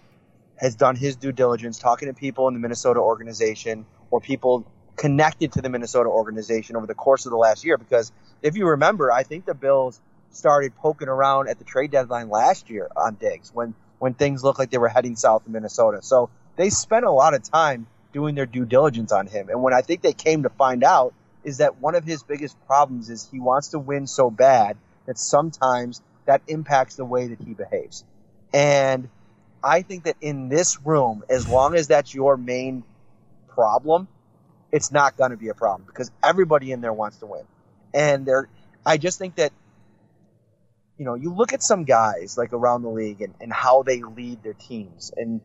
has done his due diligence, talking to people in the Minnesota organization or people connected to the Minnesota organization over the course of the last year. Because if you remember, I think the Bills started poking around at the trade deadline last year on Diggs when when things looked like they were heading south in Minnesota. So they spent a lot of time doing their due diligence on him. And when I think they came to find out is that one of his biggest problems is he wants to win so bad that sometimes that impacts the way that he behaves. And I think that in this room, as long as that's your main problem, it's not going to be a problem because everybody in there wants to win. And they're, I just think that, you know, you look at some guys like around the league and, and how they lead their teams. And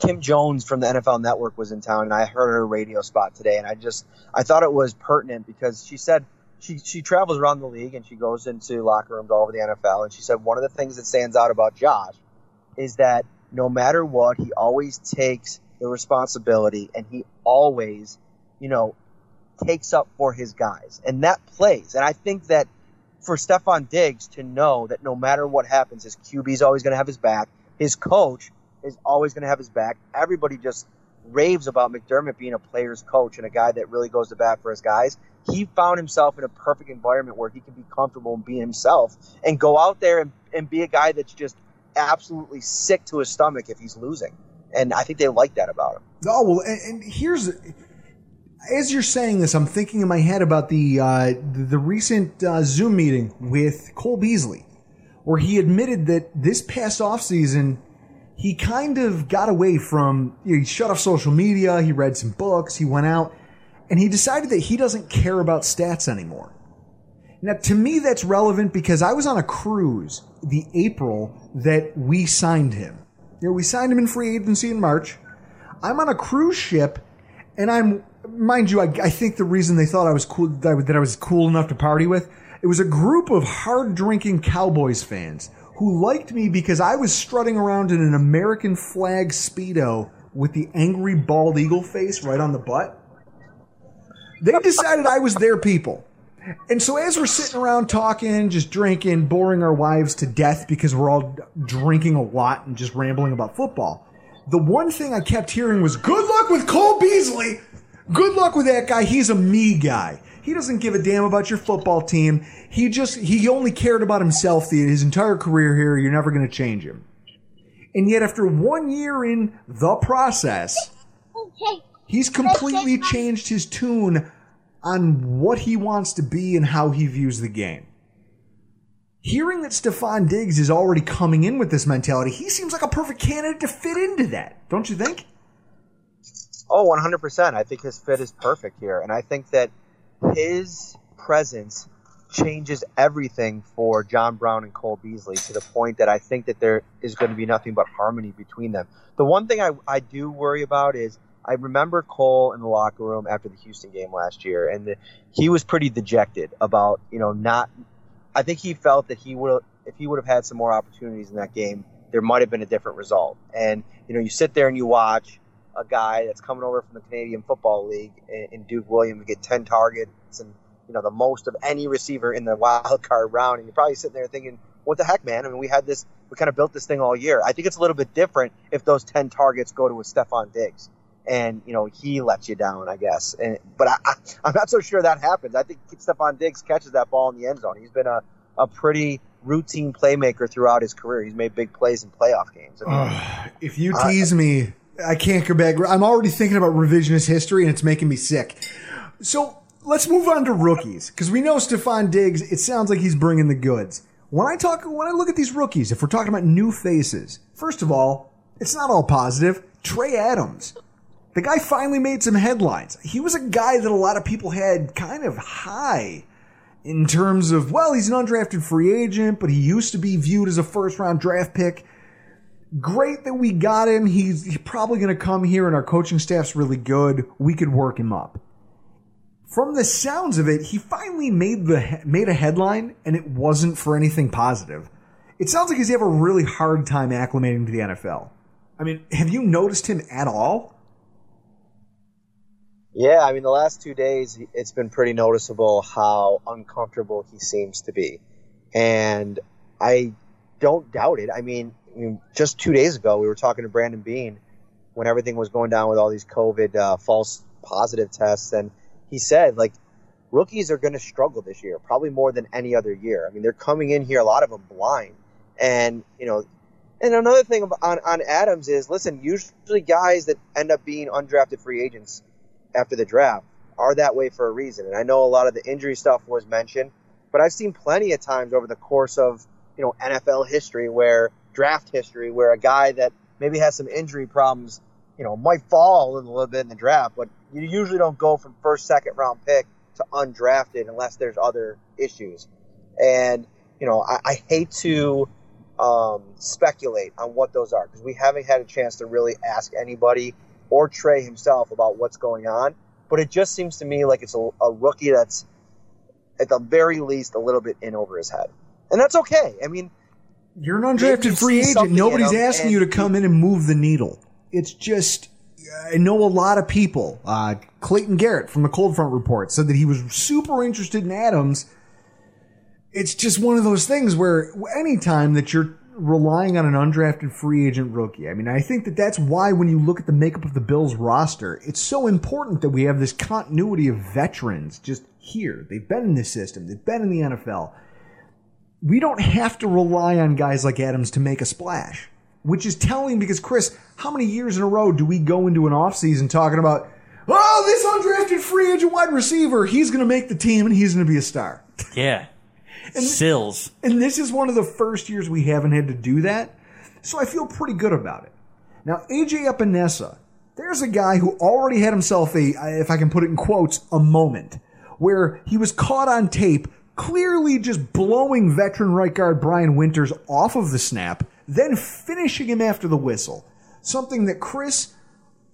Kim Jones from the NFL Network was in town, and I heard her radio spot today, and I just I thought it was pertinent because she said she she travels around the league and she goes into locker rooms all over the NFL, and she said one of the things that stands out about Josh is that no matter what, he always takes the responsibility, and he always, you know, takes up for his guys, and that plays. And I think that for Stefon Diggs to know that no matter what happens, his QB is always going to have his back, his coach is always going to have his back. Everybody just raves about McDermott being a player's coach and a guy that really goes to bat for his guys. He found himself in a perfect environment where he can be comfortable and be himself and go out there and, and be a guy that's just absolutely sick to his stomach if he's losing. And I think they like that about him. Oh well, and, and here's as you're saying this, I'm thinking in my head about the uh, the, recent uh, Zoom meeting with Cole Beasley, where he admitted that this past off season he kind of got away from you know, he shut off social media, he read some books, he went out, and he decided that he doesn't care about stats anymore. Now, to me, that's relevant because I was on a cruise the April that we signed him. You know, we signed him in free agency in March. I'm on a cruise ship, and I'm, mind you, I, I think the reason they thought I was cool, that I, that I was cool enough to party with, it was a group of hard drinking Cowboys fans who liked me because I was strutting around in an American flag Speedo with the angry bald eagle face right on the butt. They decided I was their people. And so as we're sitting around talking, just drinking, boring our wives to death because we're all drinking a lot and just rambling about football, the one thing I kept hearing was, good luck with Cole Beasley. Good luck with that guy. He's a me guy. He doesn't give a damn about your football team. He just, he only cared about himself the, his entire career here. You're never going to change him. And yet after one year in the process, he's completely changed his tune on what he wants to be and how he views the game. Hearing that Stefon Diggs is already coming in with this mentality, he seems like a perfect candidate to fit into that, don't you think? Oh, 100%. I think his fit is perfect here. And I think that his presence changes everything for John Brown and Cole Beasley to the point that I think that there is going to be nothing but harmony between them. The one thing I, I do worry about is I remember Cole in the locker room after the Houston game last year, and the, he was pretty dejected about, you know, not. I think he felt that he would, if he would have had some more opportunities in that game, there might have been a different result. And, you know, you sit there and you watch a guy that's coming over from the Canadian Football League in Duke Williams get 10 targets and you know the most of any receiver in the wild card round, and you're probably sitting there thinking, "What the heck, man?" I mean, we had this, we kind of built this thing all year. I think it's a little bit different if those 10 targets go to a Stefon Diggs, and you know he lets you down, I guess. And but I, I, am not so sure that happens. I think Stefon Diggs catches that ball in the end zone. He's been a a pretty routine playmaker throughout his career. He's made big plays in playoff games. I mean, if you tease uh, me, I can't go back. I'm already thinking about revisionist history, and it's making me sick. So let's move on to rookies because we know Stefon Diggs. It sounds like he's bringing the goods. When I talk, when I look at these rookies, if we're talking about new faces, first of all, it's not all positive. Trey Adams, the guy finally made some headlines. He was a guy that a lot of people had kind of high in terms of, well, he's an undrafted free agent, but he used to be viewed as a first round draft pick. Great that we got him. He's, probably going to come here and our coaching staff's really good. We could work him up from the sounds of it, he finally made the made a headline, and it wasn't for anything positive. It sounds like he's having a really hard time acclimating to the NFL. I mean, have you noticed him at all? Yeah, I mean, the last two days, it's been pretty noticeable how uncomfortable he seems to be, and I don't doubt it. I mean, I mean just two days ago, we were talking to Brandon Beane when everything was going down with all these COVID uh, false positive tests, and he said like rookies are going to struggle this year, probably more than any other year. I mean, they're coming in here a lot of them blind, and you know. And another thing on, on Adams is, listen, usually guys that end up being undrafted free agents after the draft are that way for a reason. And I know a lot of the injury stuff was mentioned, but I've seen plenty of times over the course of, you know, NFL history where draft history where a guy that maybe has some injury problems, you know, might fall a little bit in the draft, but you usually don't go from first, second round pick to undrafted unless there's other issues. And, you know, I, I hate to um, speculate on what those are because we haven't had a chance to really ask anybody or Trey himself about what's going on. But it just seems to me like it's a, a rookie that's, at the very least, a little bit in over his head. And that's okay. I mean, you're an undrafted free agent. Nobody's asking you to come in and move the needle. It's just I know a lot of people. Uh, Clayton Garrett from the Cold Front Report said that he was super interested in Adams. It's just one of those things where anytime that you're relying on an undrafted free agent rookie, I mean, I think that that's why when you look at the makeup of the Bills roster, it's so important that we have this continuity of veterans just here. They've been in this system, they've been in the NFL. We don't have to rely on guys like Adams to make a splash which is telling because Chris, how many years in a row do we go into an offseason talking about, oh, this undrafted free agent wide receiver, he's going to make the team and he's going to be a star. Yeah. And Sills. And this is one of the first years we haven't had to do that. So I feel pretty good about it. Now, AJ Epenesa, there's a guy who already had himself a, if I can put it in quotes, a moment where he was caught on tape clearly just blowing veteran right guard Brian Winters off of the snap then finishing him after the whistle. Something that Chris,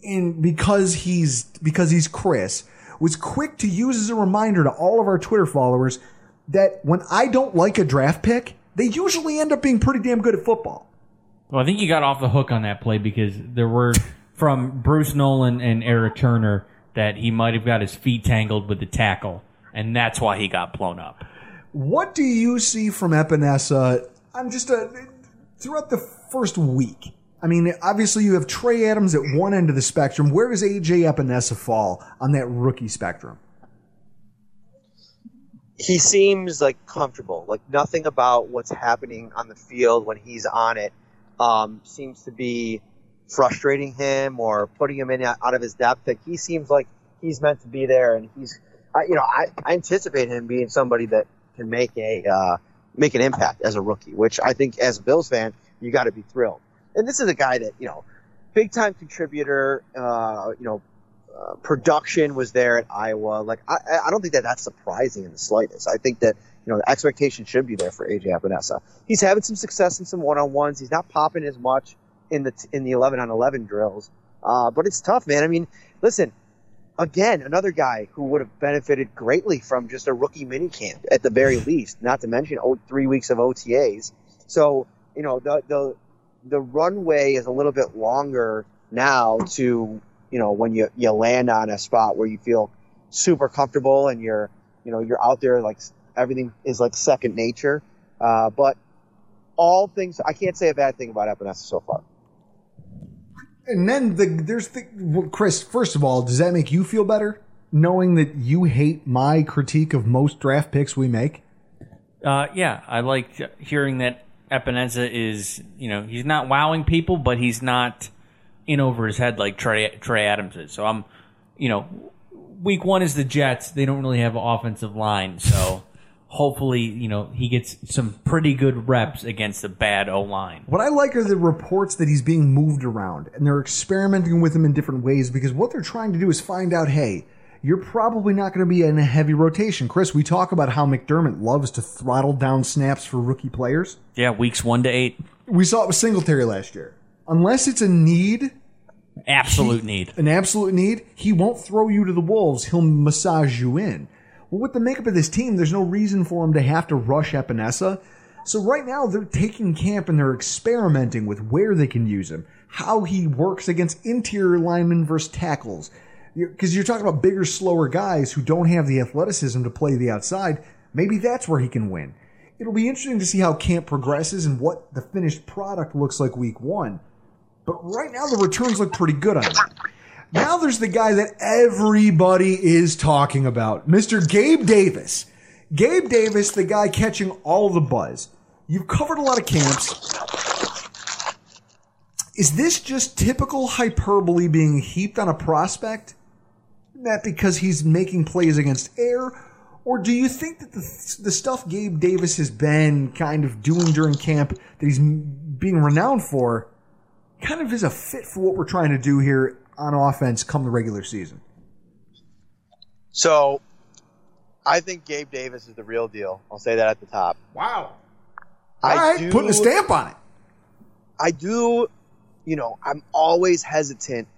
in because he's because he's Chris, was quick to use as a reminder to all of our Twitter followers that when I don't like a draft pick, they usually end up being pretty damn good at football. Well, I think you got off the hook on that play because there were from Bruce Nolan and Eric Turner that he might have got his feet tangled with the tackle, and that's why he got blown up. What do you see from Epenesa uh, on just a throughout the first week? I mean, obviously you have Trey Adams at one end of the spectrum. Where does AJ Epenesa fall on that rookie spectrum? He seems like comfortable. Like nothing about what's happening on the field when he's on it um, seems to be frustrating him or putting him in out of his depth. Like he seems like he's meant to be there, and he's, I, you know, I, I anticipate him being somebody that can make a uh, make an impact as a rookie. Which I think, as a Bills fan, you got to be thrilled. And this is a guy that you know, big time contributor. Uh, you know, uh, production was there at Iowa. Like I, I don't think that that's surprising in the slightest. I think that you know the expectation should be there for AJ Epenesa. He's having some success in some one on ones. He's not popping as much in the in the eleven on eleven drills, uh, but it's tough, man. I mean, listen. Again, another guy who would have benefited greatly from just a rookie mini camp at the very least, not to mention oh, three weeks of OTAs. So, you know, the, the, the runway is a little bit longer now to you know when you you land on a spot where you feel super comfortable and you're you know you're out there like everything is like second nature. Uh, but all things, I can't say a bad thing about Epenesa so far. And then the, there's the well, Chris. First of all, does that make you feel better knowing that you hate my critique of most draft picks we make? Uh, yeah, I like hearing that Epenesa is, you know, he's not wowing people, but he's not in over his head like Trey, Trey Adams is. So I'm, you know, week one is the Jets. They don't really have an offensive line, so hopefully, you know, he gets some pretty good reps against a bad O line. What I like are the reports that he's being moved around and they're experimenting with him in different ways because what they're trying to do is find out, hey, you're probably not going to be in a heavy rotation. Chris, we talk about how McDermott loves to throttle down snaps for rookie players. Yeah, weeks one to eight. We saw it with Singletary last year. Unless it's a need, Absolute he- need. an absolute need, he won't throw you to the wolves. He'll massage you in. Well, with the makeup of this team, there's no reason for him to have to rush Epenesa. So right now they're taking camp and they're experimenting with where they can use him, how he works against interior linemen versus tackles. Because you're talking about bigger, slower guys who don't have the athleticism to play the outside. Maybe that's where he can win. It'll be interesting to see how camp progresses and what the finished product looks like week one. But right now the returns look pretty good on him. Now there's the guy that everybody is talking about, Mr. Gabe Davis. Gabe Davis, the guy catching all the buzz. You've covered a lot of camps. Is this just typical hyperbole being heaped on a prospect? That because he's making plays against air? Or do you think that the, the stuff Gabe Davis has been kind of doing during camp that he's being renowned for kind of is a fit for what we're trying to do here on offense come the regular season? So, I think Gabe Davis is the real deal. I'll say that at the top. Wow. I All right, do- putting a stamp on it. I do, you know, I'm always hesitant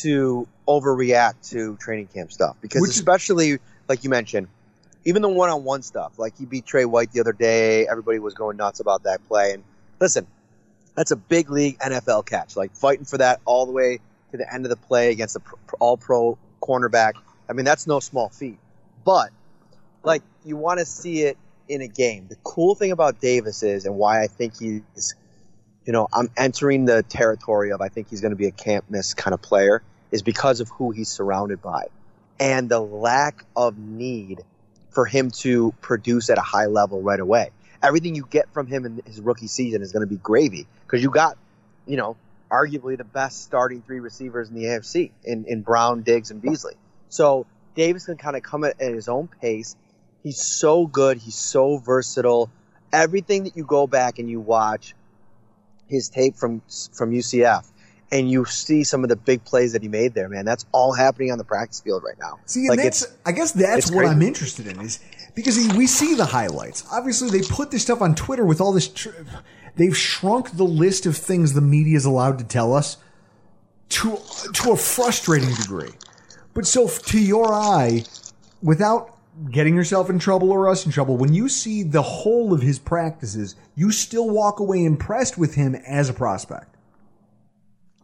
to overreact to training camp stuff because, Which- especially like you mentioned, even the one-on-one stuff. Like he beat Trey White the other day, everybody was going nuts about that play. And listen, that's a big league NFL catch. Like fighting for that all the way to the end of the play against the all-pro cornerback. I mean, that's no small feat. But like you want to see it in a game. The cool thing about Davis is, and why I think he's you know, I'm entering the territory of I think he's going to be a camp miss kind of player is because of who he's surrounded by and the lack of need for him to produce at a high level right away. Everything you get from him in his rookie season is going to be gravy because you got, you know, arguably the best starting three receivers in the AFC in, in Brown, Diggs, and Beasley. So Davis can kind of come at, at his own pace. He's so good. He's so versatile. Everything that you go back and you watch his tape from from UCF and you see some of the big plays that he made there, man. That's all happening on the practice field right now. See, and like that's, I guess that's what crazy. I'm interested in is because we see the highlights. Obviously, they put this stuff on Twitter with all this. Tr- they've shrunk the list of things the media is allowed to tell us to to a frustrating degree. But so to your eye, without getting yourself in trouble or us in trouble, when you see the whole of his practices, you still walk away impressed with him as a prospect.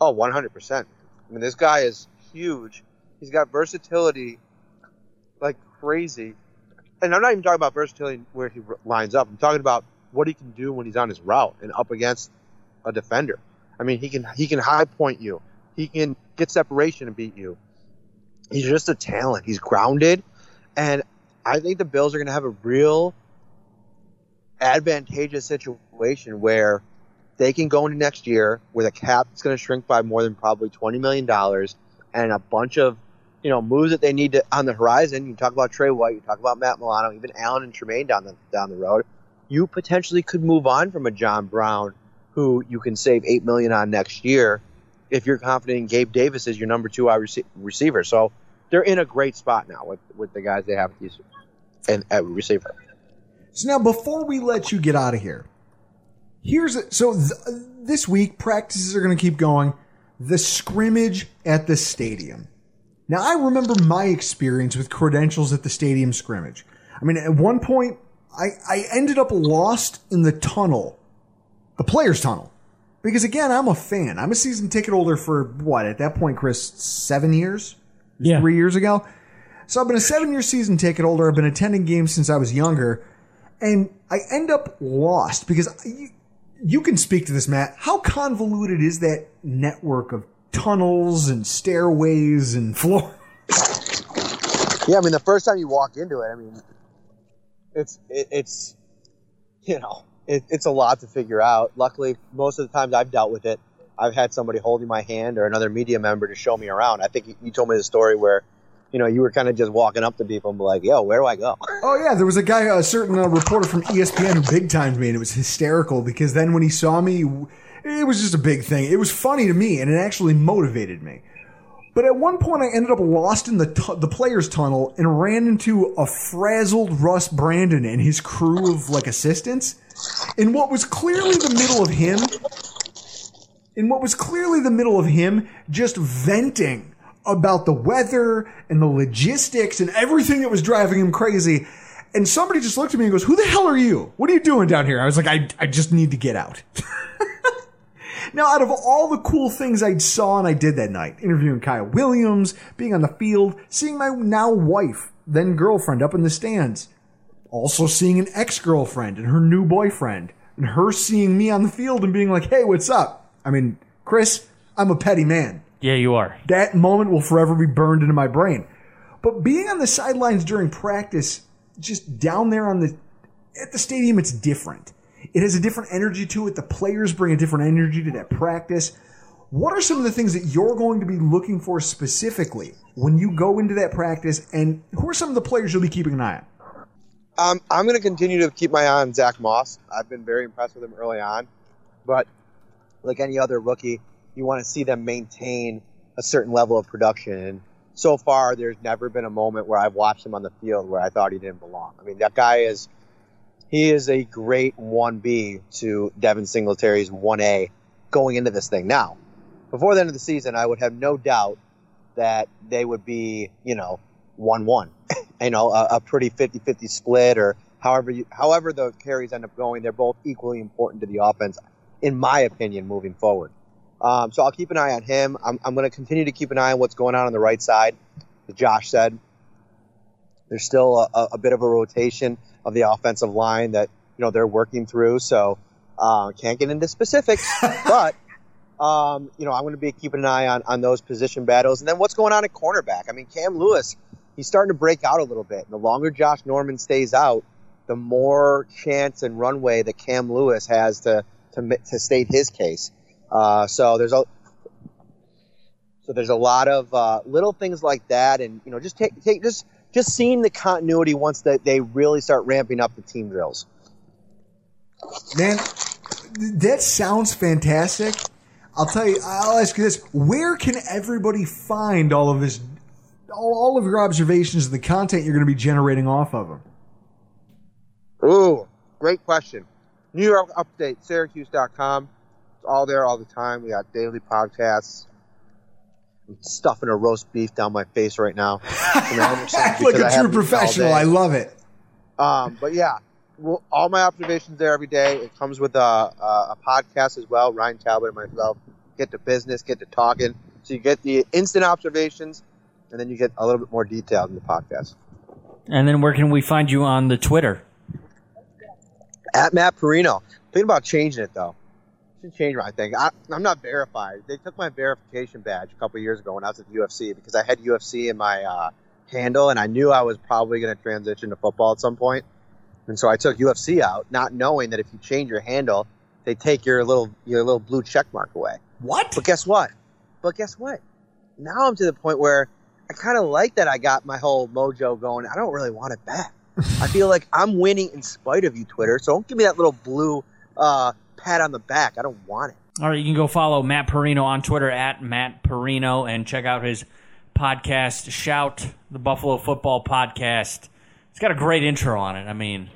Oh, 100%. I mean, this guy is huge. He's got versatility like crazy. And I'm not even talking about versatility where he lines up. I'm talking about what he can do when he's on his route and up against a defender. I mean, he can he can high point you. He can get separation and beat you. He's just a talent. He's grounded, and I think the Bills are going to have a real advantageous situation where they can go into next year with a cap that's going to shrink by more than probably twenty million dollars and a bunch of you know moves that they need to on the horizon. You talk about Trey White, you talk about Matt Milano, even Allen and Tremaine down the down the road. You potentially could move on from a John Brown who you can save eight million on next year if you're confident in Gabe Davis as your number two wide rec- receiver. So they're in a great spot now with with the guys they have at these and at receiver. So now, before we let you get out of here, here's a, so th- this week practices are going to keep going. The scrimmage at the stadium. Now, I remember my experience with credentials at the stadium scrimmage. I mean, at one point, I, I ended up lost in the tunnel, the players' tunnel. Because again, I'm a fan. I'm a season ticket holder for what, at that point, Chris, seven years? Yeah. Three years ago? So I've been a seven year season ticket holder. I've been attending games since I was younger. And I end up lost because you, you can speak to this, Matt. How convoluted is that network of tunnels and stairways and floors? Yeah, I mean, the first time you walk into it, I mean, it's it, it's you know it, it's a lot to figure out. Luckily, most of the times I've dealt with it, I've had somebody holding my hand or another media member to show me around. I think you, told me the story where you know you were kind of just walking up to people and be like, "Yo, where do I go?" Oh yeah, there was a guy, a certain uh, reporter from ESPN who big timed me, and it was hysterical because then when he saw me, it was just a big thing. It was funny to me, and it actually motivated me. But at one point, I ended up lost in the the players' tunnel and ran into a frazzled Russ Brandon and his crew of like assistants. In what was clearly the middle of him, in what was clearly the middle of him, just venting about the weather and the logistics and everything that was driving him crazy. And somebody just looked at me and goes, "Who the hell are you? What are you doing down here?" I was like, "I I just need to get out." Now, out of all the cool things I saw and I did that night, interviewing Kyle Williams, being on the field, seeing my now wife, then girlfriend up in the stands, also seeing an ex-girlfriend and her new boyfriend, and her seeing me on the field and being like, hey, what's up? I mean, Chris, I'm a petty man. Yeah, you are. That moment will forever be burned into my brain. But being on the sidelines during practice, just down there on the, at the stadium, it's different. It has a different energy to it. The players bring a different energy to that practice. What are some of the things that you're going to be looking for specifically when you go into that practice? And who are some of the players you'll be keeping an eye on? Um, I'm going to continue to keep my eye on Zach Moss. I've been very impressed with him early on, but like any other rookie, you want to see them maintain a certain level of production. And so far, there's never been a moment where I've watched him on the field where I thought he didn't belong. I mean, that guy is he is a great 1B to Devin Singletary's 1A going into this thing. Now, before the end of the season, I would have no doubt that they would be, you know, 1 1. you know, a, a pretty 50 50 split or however, you, however the carries end up going. They're both equally important to the offense, in my opinion, moving forward. Um, so I'll keep an eye on him. I'm, I'm going to continue to keep an eye on what's going on on the right side. As Josh said, there's still a, a bit of a rotation of the offensive line that you know they're working through. So uh, can't get into specifics, but um, you know I'm going to be keeping an eye on on those position battles. And then what's going on at cornerback? I mean, Cam Lewis, he's starting to break out a little bit. And the longer Josh Norman stays out, the more chance and runway that Cam Lewis has to to, to state his case. Uh, so there's a so there's a lot of uh, little things like that, and you know, just take take just just seeing the continuity once that they really start ramping up the team drills. Man, that sounds fantastic. I'll tell you, I'll ask you this. Where can everybody find all of this, all, all of your observations, and the content you're going to be generating off of them? Ooh, great question. New York Upstate, Syracuse.com. It's all there all the time. We got daily podcasts, stuffing a roast beef down my face right now. Look a true professional. I love it. Um, but yeah, well, all my observations there every day. It comes with a, a, a podcast as well. Ryan Talbot and myself get to business, get to talking. So you get the instant observations, and then you get a little bit more detail in the podcast. And then where can we find you on the Twitter? At Matt Parrino. Thinking about changing it though. Should change my thing. I, I'm not verified. They took my verification badge a couple years ago when I was at the UFC because I had UFC in my uh, handle, and I knew I was probably going to transition to football at some point. And so I took UFC out, not knowing that if you change your handle, they take your little your little blue check mark away. What? But guess what? But guess what? Now I'm to the point where I kind of like that I got my whole mojo going. I don't really want it back. I feel like I'm winning in spite of you, Twitter. So don't give me that little blue uh, pat on the back. I don't want it. All right, you can go follow Matt Parrino on Twitter at Matt Parrino and check out his podcast, Shout, the Buffalo Football Podcast. It's got a great intro on it. I mean,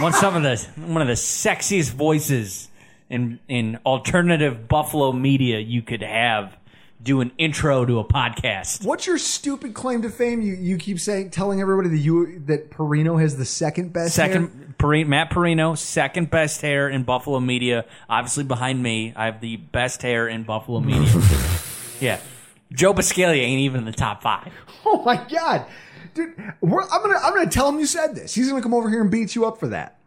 one some of the one of the sexiest voices in in alternative Buffalo media you could have do an intro to a podcast. What's your stupid claim to fame? You you keep saying telling everybody that you that Parrino has the second best Second, hair? Parri- Matt Parrino, second best hair in Buffalo media. Obviously behind me, I have the best hair in Buffalo media. yeah, Joe Buscaglia ain't even in the top five. Oh my god, dude! We're, I'm gonna I'm gonna tell him you said this. He's gonna come over here and beat you up for that,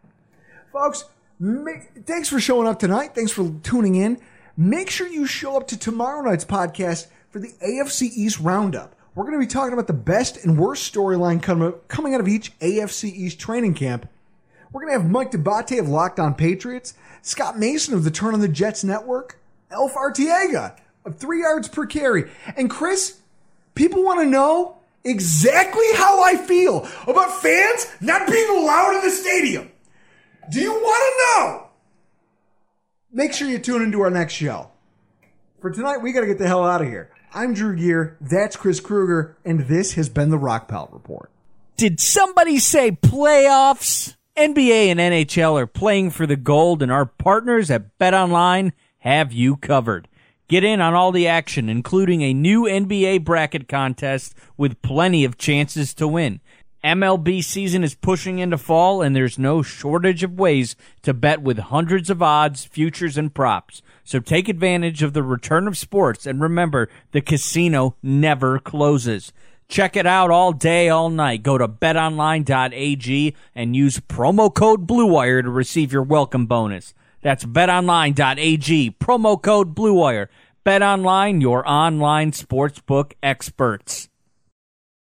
folks. Make, thanks for showing up tonight. Thanks for tuning in. Make sure you show up to tomorrow night's podcast for the AFC East Roundup. We're going to be talking about the best and worst storyline coming out of each AFC East training camp. We're going to have Mike Debate of Locked On Patriots, Scott Mason of the Turn on the Jets Network, Elf Artiega of Three Yards Per Carry, and Chris. People want to know exactly how I feel about fans not being allowed in the stadium. Do you want to know? Make sure you tune into our next show. For tonight, we got to get the hell out of here. I'm Drew Gear, that's Chris Kruger, and this has been the Rockpile Report. Did somebody say playoffs? NBA and NHL are playing for the gold, and our partners at BetOnline have you covered. Get in on all the action, including a new NBA bracket contest with plenty of chances to win. MLB season is pushing into fall, and there's no shortage of ways to bet with hundreds of odds, futures, and props. So take advantage of the return of sports, and remember, the casino never closes. Check it out all day, all night. Go to betonline.ag and use promo code BLUEWIRE to receive your welcome bonus. That's betonline.ag, promo code BLUEWIRE. BetOnline, your online sportsbook experts.